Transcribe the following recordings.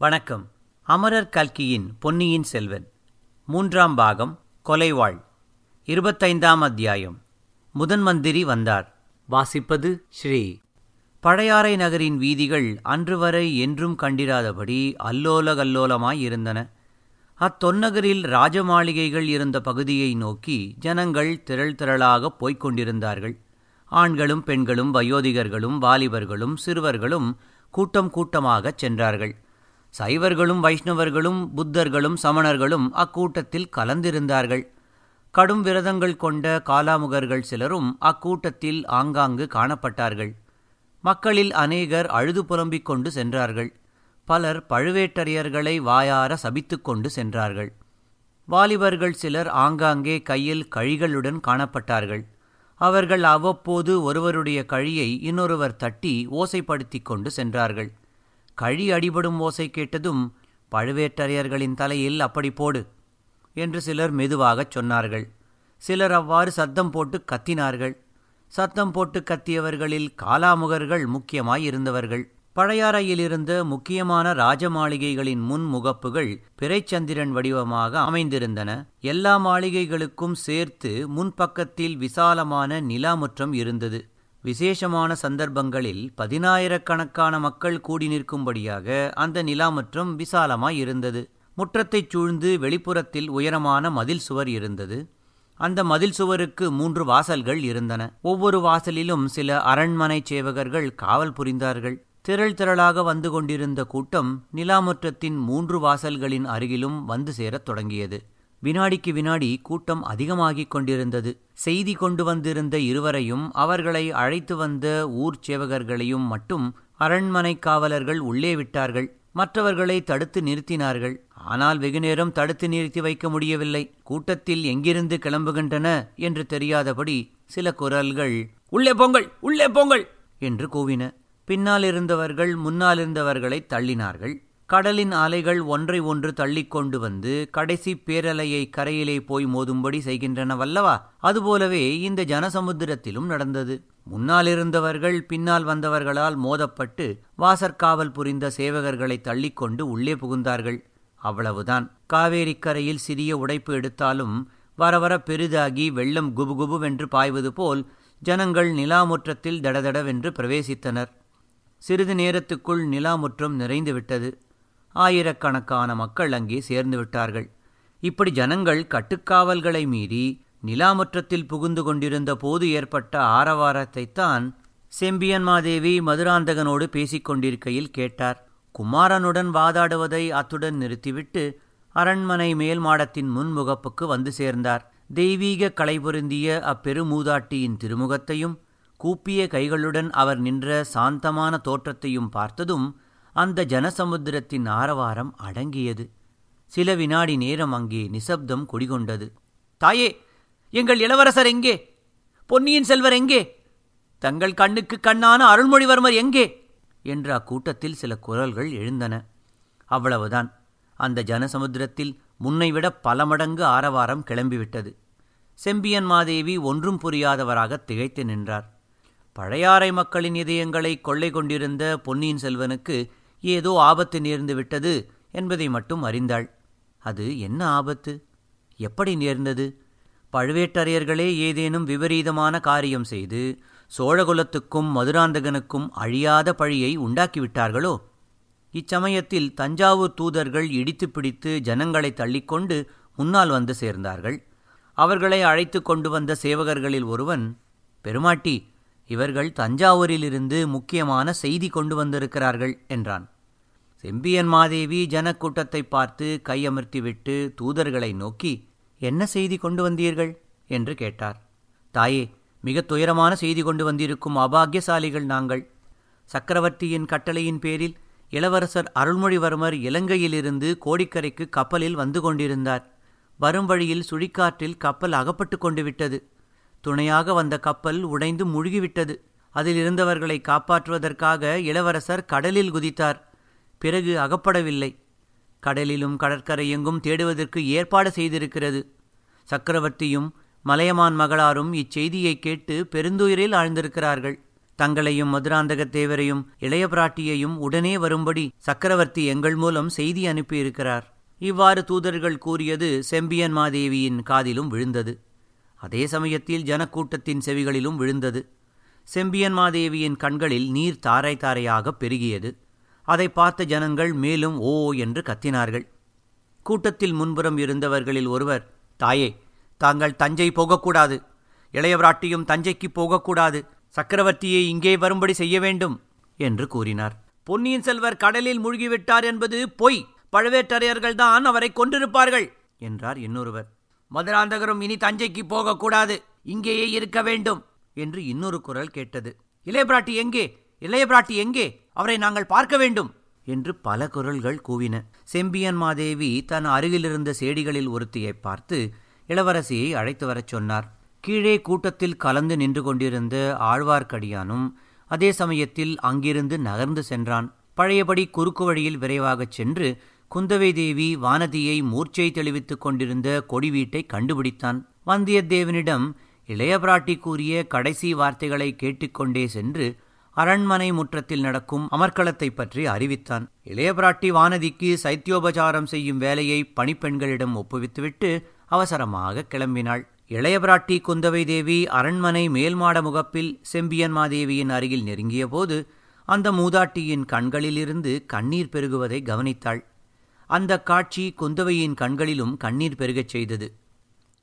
வணக்கம். அமரர் கல்கியின் பொன்னியின் செல்வன். மூன்றாம் பாகம் கொலைவாள். இருபத்தைந்தாம் அத்தியாயம். முதன் மந்திரி வந்தார். வாசிப்பது ஸ்ரீ. பழையாறை நகரின் வீதிகள் அன்று வரை என்றும் கண்டிராதபடி அல்லோல கல்லோலமாய் இருந்தன. அத்தொன்னகரில் ராஜமாளிகைகள் இருந்த பகுதியை நோக்கி ஜனங்கள் திரள் திரளாகப் போய்க் கொண்டிருந்தார்கள். ஆண்களும் பெண்களும் வயோதிகர்களும் வாலிபர்களும் சிறுவர்களும் கூட்டம் கூட்டமாகச் சென்றார்கள். சைவர்களும் வைஷ்ணவர்களும் புத்தர்களும் சமணர்களும் அக்கூட்டத்தில் கலந்திருந்தார்கள். கடும் விரதங்கள் கொண்ட காலாமுகர்கள் சிலரும் அக்கூட்டத்தில் ஆங்காங்கு காணப்பட்டார்கள். மக்களில் அநேகர் அழுது புலம்பிக் கொண்டு சென்றார்கள். பலர் பழுவேட்டரையர்களை வாயார சபித்துக் கொண்டு சென்றார்கள். வாலிபர்கள் சிலர் ஆங்காங்கே கையில் கழிகளுடன் காணப்பட்டார்கள். அவர்கள் அவ்வப்போது ஒருவருடைய கழியை இன்னொருவர் தட்டி ஓசைப்படுத்திக் கொண்டு சென்றார்கள். கழி அடிபடும் ஓசை கேட்டதும் பழுவேட்டரையர்களின் தலையில் அப்படி போடு என்று சிலர் மெதுவாகச் சொன்னார்கள். சிலர் அவ்வாறு சத்தம் போட்டு கத்தினார்கள். சத்தம் போட்டு கத்தியவர்களில் காலாமுகர்கள் முக்கியமாய் இருந்தவர்கள். பழையாறையிலிருந்த முக்கியமான ராஜமாளிகைகளின் முன் முகப்புகள் பிறைச்சந்திரன் வடிவமாக அமைந்திருந்தன. எல்லா மாளிகைகளுக்கும் சேர்த்து முன்பக்கத்தில் விசாலமான நிலாமுற்றம் இருந்தது. விசேஷமான சந்தர்ப்பங்களில் பதினாயிரக்கணக்கான மக்கள் கூடி நிற்கும்படியாக அந்த நிலாமற்றம் விசாலமாய் இருந்தது. முற்றத்தைச் சூழ்ந்து வெளிப்புறத்தில் உயரமான மதில் சுவர் இருந்தது. அந்த மதில் சுவருக்கு மூன்று வாசல்கள் இருந்தன. ஒவ்வொரு வாசலிலும் சில அரண்மனை சேவகர்கள் காவல் புரிந்தார்கள். திரள் திரளாக வந்து கொண்டிருந்த கூட்டம் நிலாமுற்றத்தின் மூன்று வாசல்களின் அருகிலும் வந்து சேரத் தொடங்கியது. வினாடிக்கு வினாடி கூட்டம் அதிகமாகிக் கொண்டிருந்தது. செய்தி கொண்டு வந்திருந்த இருவரையும் அவர்களை அழைத்து வந்த ஊர் சேவகர்களையும் மட்டும் அரண்மனை காவலர்கள் உள்ளே விட்டார்கள். மற்றவர்களை தடுத்து நிறுத்தினார்கள். ஆனால் வெகுநேரம் தடுத்து நிறுத்தி வைக்க முடியவில்லை. கூட்டத்தில் எங்கிருந்து கிளம்புகின்றன என்று தெரியாதபடி சில குரல்கள் உள்ளே போங்கள் உள்ளே போங்கள் என்று கூவின. பின்னால் இருந்தவர்கள் முன்னால் இருந்தவர்களை தள்ளினார்கள். கடலின் அலைகள் ஒன்றை ஒன்று தள்ளிக்கொண்டு வந்து கடைசி பேரலையை கரையிலே போய் மோதும்படி செய்கின்றனவல்லவா அதுபோலவே இந்த ஜனசமுத்திரத்திலும் நடந்தது. முன்னால் இருந்தவர்கள் பின்னால் வந்தவர்களால் மோதப்பட்டு வாசற்காவல் புரிந்த சேவகர்களை தள்ளிக்கொண்டு உள்ளே புகுந்தார்கள். அவ்வளவுதான். காவேரிக்கரையில் சிறிய உடைப்பு எடுத்தாலும் வரவர பெரிதாகி வெள்ளம் குபுகுபுவென்று பாய்வது போல் ஜனங்கள் நிலாமுற்றத்தில் தடதடவென்று பிரவேசித்தனர். சிறிது நேரத்துக்குள் நிலாமுற்றம் நிறைந்துவிட்டது. ஆயிரக்கணக்கான மக்கள் அங்கே சேர்ந்து விட்டார்கள். இப்படி ஜனங்கள் கட்டுக்காவல்களை மீறி நிலாமுற்றத்தில் புகுந்து கொண்டிருந்த போது ஏற்பட்ட ஆரவாரத்தைத்தான் செம்பியன்மாதேவி மதுராந்தகனோடு பேசிக் கொண்டிருக்கையில் கேட்டார். குமாரனுடன் வாதாடுவதை அத்துடன் நிறுத்திவிட்டு அரண்மனை மேல் மாடத்தின் முன்முகப்புக்கு வந்து சேர்ந்தார். தெய்வீக கலை பொருந்திய அப்பெருமூதாட்டியின் திருமுகத்தையும் கூப்பிய கைகளுடன் அவர் நின்ற சாந்தமான தோற்றத்தையும் பார்த்ததும் அந்த ஜனசமுத்திரத்தின் ஆரவாரம் அடங்கியது. சில வினாடி நேரம் அங்கே நிசப்தம் குடிகொண்டது. தாயே எங்கள் இளவரசர் எங்கே? பொன்னியின் செல்வர் எங்கே? தங்கள் கண்ணுக்கு கண்ணான அருள்மொழிவர்மர் எங்கே? என்று அக்கூட்டத்தில் சில குரல்கள் எழுந்தன. அவ்வளவுதான். அந்த ஜனசமுத்திரத்தில் முன்னைவிட பல மடங்கு ஆரவாரம் கிளம்பிவிட்டது. செம்பியன் மாதேவி ஒன்றும் புரியாதவராக திகைத்து நின்றார். பழையாறை மக்களின் இதயங்களை கொள்ளை கொண்டிருந்த பொன்னியின் செல்வனுக்கு ஏதோ ஆபத்து நேர்ந்து விட்டது என்பதை மட்டும் அறிந்தாள். அது என்ன ஆபத்து? எப்படி நேர்ந்தது? பழுவேட்டரையர்களே ஏதேனும் விபரீதமான காரியம் செய்து சோழகுலத்துக்கும் மதுராந்தகனுக்கும் அழியாத பழியை உண்டாக்கிவிட்டார்களோ? இச்சமயத்தில் தஞ்சாவூர் தூதர்கள் இடித்து பிடித்து ஜனங்களை தள்ளிக்கொண்டு முன்னால் வந்து சேர்ந்தார்கள். அவர்களை அழைத்து கொண்டு வந்த சேவகர்களில் ஒருவன் பெருமாட்டி இவர்கள் தஞ்சாவூரிலிருந்து முக்கியமான செய்தி கொண்டு வந்திருக்கிறார்கள் என்றான். செம்பியன் மாதேவி ஜனக்கூட்டத்தை பார்த்து கையமர்த்திவிட்டு தூதர்களை நோக்கி என்ன செய்தி கொண்டு வந்தீர்கள்? என்று கேட்டார். தாயே மிக துயரமான செய்தி கொண்டு வந்திருக்கும் அபாகியசாலிகள் நாங்கள். சக்கரவர்த்தியின் கட்டளையின் பேரில் இளவரசர் அருள்மொழிவர்மர் இலங்கையிலிருந்து கோடிக்கரைக்கு கப்பலில் வந்து கொண்டிருந்தார். வரும் வழியில் சுழிக்காற்றில் கப்பல் அகப்பட்டு கொண்டு விட்டது. துணையாக வந்த கப்பல் உடைந்து முழுகிவிட்டது. அதில் இருந்தவர்களை காப்பாற்றுவதற்காக இளவரசர் கடலில் குதித்தார். பிறகு அகப்படவில்லை. கடலிலும் கடற்கரை எங்கும் தேடுவதற்கு ஏற்பாடு செய்திருக்கிறது. சக்கரவர்த்தியும் மலையமான் மகளாரும் இச்செய்தியை கேட்டு பெருந்துயிரில் ஆழ்ந்திருக்கிறார்கள். தங்களையும் மதுராந்தகத்தேவரையும் இளைய பிராட்டியையும் உடனே வரும்படி சக்கரவர்த்தி எங்கள் மூலம் செய்தி அனுப்பியிருக்கிறார். இவ்வாறு தூதர்கள் கூறியது செம்பியன் மாதேவியின் காதிலும் விழுந்தது. அதே சமயத்தில் ஜனக்கூட்டத்தின் செவிகளிலும் விழுந்தது. செம்பியன் மாதேவியின் கண்களில் நீர் தாரை தாரையாக பெருகியது. அதை பார்த்த ஜனங்கள் மேலும் ஓ என்று கத்தினார்கள். கூட்டத்தில் முன்புறம் இருந்தவர்களில் ஒருவர் தாயே தாங்கள் தஞ்சை போகக்கூடாது. இளையவராட்டியும் தஞ்சைக்கு போகக்கூடாது. சக்கரவர்த்தியை இங்கே வரும்படி செய்ய வேண்டும் என்று கூறினார். பொன்னியின் செல்வர் கடலில் மூழ்கிவிட்டார் என்பது பொய். பழுவேட்டரையர்கள்தான் அவரை கொன்றிருப்பார்கள் என்றார் இன்னொருவர். மதுராந்தகரும் இனி தஞ்சைக்கு போகக்கூடாது. இங்கேயே இருக்க வேண்டும். என்று இன்னொரு குரல் கேட்டது. இளையபிராட்டி எங்கே? இளையபிராட்டி எங்கே? அவரை நாங்கள் பார்க்க வேண்டும். என்று பல குரல்கள் கூவின. செம்பியன் மாதேவி தன் அருகிலிருந்த சேடிகளில் ஒருத்தியை பார்த்து இளவரசியை அழைத்து வரச் சொன்னார். கீழே கூட்டத்தில் கலந்து நின்று கொண்டிருந்த ஆழ்வார்க்கடியானும் அதே சமயத்தில் அங்கிருந்து நகர்ந்து சென்றான். பழையபடி குறுக்கு வழியில் விரைவாகச் சென்று குந்தவை தேவி வானதியை மூர்ச்சை தெளிவித்துக் கொண்டிருந்த கொடி வீட்டை கண்டுபிடித்தான். வந்தியத்தேவனிடம் இளையபிராட்டி கூறிய கடைசி வார்த்தைகளை கேட்டுக்கொண்டே சென்று அரண்மனை முற்றத்தில் நடக்கும் அமர்க்களத்தை பற்றி அறிவித்தான். இளையபிராட்டி வானதிக்கு சைத்தியோபசாரம் செய்யும் வேலையை பணிப்பெண்களிடம் ஒப்புவித்துவிட்டு அவசரமாக கிளம்பினாள். இளையபிராட்டி குந்தவை தேவி அரண்மனை மேல்மாட முகப்பில் செம்பியன் மாதேவியின் அருகில் நெருங்கியபோது அந்த மூதாட்டியின் கண்களிலிருந்து கண்ணீர் பெருகுவதை கவனித்தாள். அந்த காட்சி குந்தவையின் கண்களிலும் கண்ணீர் பெருகச் செய்தது.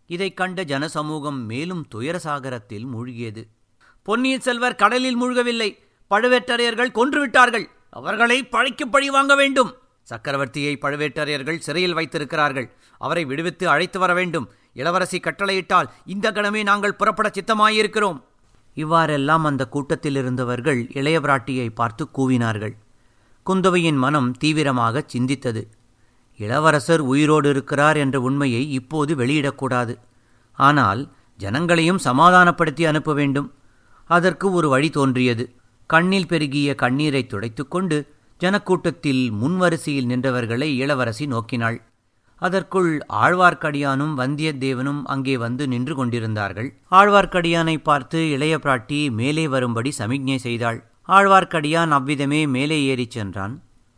இதைக் கண்ட ஜனசமூகம் மேலும் துயரசாகரத்தில் மூழ்கியது. பொன்னியின் செல்வர் கடலில் மூழ்கவில்லை. பழுவேட்டரையர்கள் கொன்றுவிட்டார்கள். அவர்களை பழிக்கு பழி வாங்க வேண்டும். சக்கரவர்த்தியை பழுவேட்டரையர்கள் சிறையில் வைத்திருக்கிறார்கள். அவரை விடுவித்து அழைத்து வர வேண்டும். இளவரசி கட்டளையிட்டால் இந்த கணமே நாங்கள் புறப்பட சித்தமாயிருக்கிறோம். இவ்வாறெல்லாம் அந்த கூட்டத்தில் இருந்தவர்கள் இளைய பிராட்டியை பார்த்து கூவினார்கள். குந்தவையின் மனம் தீவிரமாக சிந்தித்தது. இளவரசர் உயிரோடு இருக்கிறார் என்ற உண்மையை இப்போது வெளியிடக்கூடாது. ஆனால் ஜனங்களையும் சமாதானப்படுத்தி அனுப்ப வேண்டும். அதற்கு ஒரு வழி தோன்றியது. கண்ணில் பெருகிய கண்ணீரை துடைத்துக்கொண்டு ஜனக்கூட்டத்தில் முன்வரிசையில் நின்றவர்களை இளவரசி நோக்கினாள். அதற்குள் ஆழ்வார்க்கடியானும் வந்தியத்தேவனும் அங்கே வந்து நின்று கொண்டிருந்தார்கள். ஆழ்வார்க்கடியானை பார்த்து இளைய பிராட்டி மேலே வரும்படி சமிக்ஞை செய்தாள். ஆழ்வார்க்கடியான் அவ்விதமே மேலே ஏறிச் சென்றான்.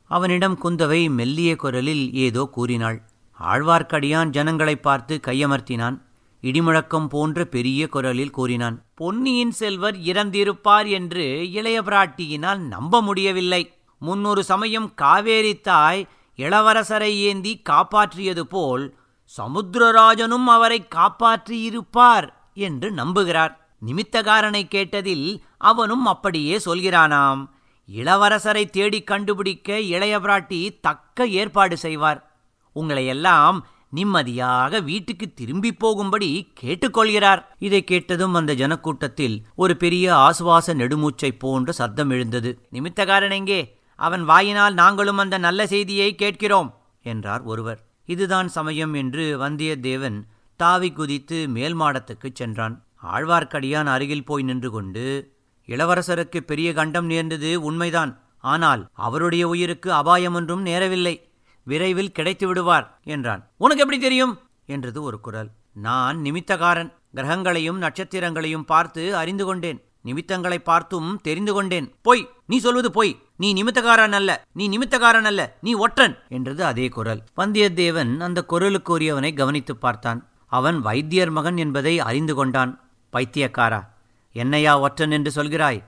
அவனிடம் குந்தவை மெல்லிய குரலில் ஏதோ கூறினாள். ஆழ்வார்க்கடியான் ஜனங்களை பார்த்து கையமர்த்தினான். இடிமுழக்கம் போன்ற பெரிய குரலில் கூறினான். பொன்னியின் செல்வர் இறந்திருப்பார் என்று இளைய பிராட்டியினால் நம்ப முடியவில்லை. முன்னொரு சமயம் காவேரி தாய் இளவரசரை ஏந்தி காப்பாற்றியது போல் சமுத்திரராஜனும் அவரை காப்பாற்றியிருப்பார் என்று நம்புகிறார். நிமித்தகாரனை கேட்டதில் அவனும் அப்படியே சொல்கிறானாம். இளவரசரை தேடிக் கண்டுபிடிக்க இளைய பிராட்டி தக்க ஏற்பாடு செய்வார். உங்களையெல்லாம் நிம்மதியாக வீட்டுக்கு திரும்பி போகும்படி கேட்டுக்கொள்கிறார். இதை கேட்டதும் அந்த ஜனக்கூட்டத்தில் ஒரு பெரிய ஆசுவாச நெடுமூச்சை போன்ற சத்தம் எழுந்தது. நிமித்தகாரன் எங்கே? அவன் வாயினால் நாங்களும் அந்த நல்ல செய்தியை கேட்கிறோம் என்றார் ஒருவர். இதுதான் சமயம் என்று வந்தியத்தேவன் தாவி குதித்து மேல் மாடத்துக்குச் சென்றான். ஆழ்வார்க்கடியான் அருகில் போய் நின்று கொண்டு இளவரசருக்கு பெரிய கண்டம் நேர்ந்தது உண்மைதான். ஆனால் அவருடைய உயிருக்கு அபாயம் ஒன்றும் நேரவில்லை. விரைவில் கிடைத்து விடுவார் என்றான். உனக்கு எப்படி தெரியும்? என்றது ஒரு குரல். நான் நிமித்தகாரன். கிரகங்களையும் நட்சத்திரங்களையும் பார்த்து அறிந்து கொண்டேன். நிமித்தங்களை பார்த்தும் தெரிந்து கொண்டேன். பொய் நீ சொல்வது பொய். நீ நிமித்தகாரன் அல்ல. நீ நிமித்தகாரன் அல்ல. நீ ஒற்றன். என்றது அதே குரல். வந்தியத்தேவன் அந்த குரலுக்குரியவனை கவனித்துப் பார்த்தான். அவன் வைத்தியர் மகன் என்பதை அறிந்து கொண்டான். பைத்தியக்காரா? என்னையா ஒற்றன் என்று சொல்கிறாய்?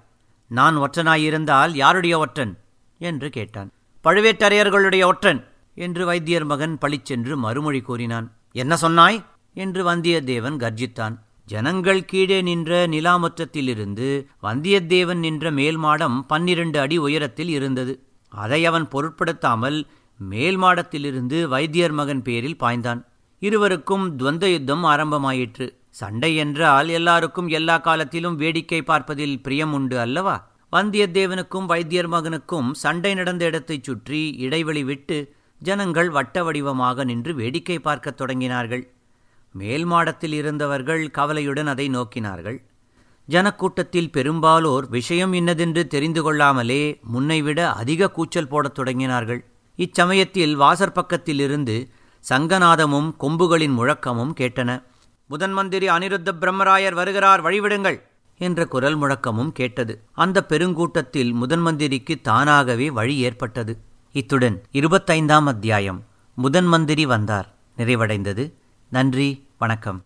நான் ஒற்றனாயிருந்தால் யாருடைய ஒற்றன்? என்று கேட்டான். பழுவேட்டரையர்களுடைய ஒற்றன்? என்று வைத்தியர் மகன் பளிச்சென்று மறுமொழி கூறினான். என்ன சொன்னாய்? என்று வந்தியத்தேவன் கர்ஜித்தான். ஜனங்கள் கீழே நின்ற நிலாமுற்றத்திலிருந்து வந்தியத்தேவன் நின்ற மேல் மாடம் பன்னிரண்டு அடி உயரத்தில் இருந்தது. அதை அவன் பொருட்படுத்தாமல் மேல் மாடத்திலிருந்து வைத்தியர் மகன் பேரில் பாய்ந்தான். இருவருக்கும் துவந்த யுத்தம் ஆரம்பமாயிற்று. சண்டை என்றால் எல்லாருக்கும் எல்லா காலத்திலும் வேடிக்கை பார்ப்பதில் பிரியம் உண்டு அல்லவா? வந்தியத்தேவனுக்கும் வைத்தியர் மகனுக்கும் சண்டை நடந்த இடத்தைச் சுற்றி இடைவெளி விட்டு ஜனங்கள் வட்ட வடிவமாக நின்று வேடிக்கை பார்க்கத் தொடங்கினார்கள். மேல் மாடத்தில் இருந்தவர்கள் கவலையுடன் அதை நோக்கினார்கள். ஜனக்கூட்டத்தில் பெரும்பாலோர் விஷயம் இன்னதென்று தெரிந்து கொள்ளாமலே முன்னைவிட அதிக கூச்சல் போடத் தொடங்கினார்கள். இச்சமயத்தில் வாசற்பக்கத்திலிருந்து சங்கநாதமும் கொம்புகளின் முழக்கமும் கேட்டன. முதன் மந்திரி அனிருத்த பிரம்மராயர் வருகிறார் வழிவிடுங்கள் என்ற குரல் முழக்கமும் கேட்டது. அந்த பெருங்கூட்டத்தில் முதன் மந்திரிக்கு தானாகவே வழி ஏற்பட்டது. இத்துடன் இருபத்தைந்தாம் அத்தியாயம் முதன் மந்திரி வந்தார் நிறைவடைந்தது. நன்றி வணக்கம்.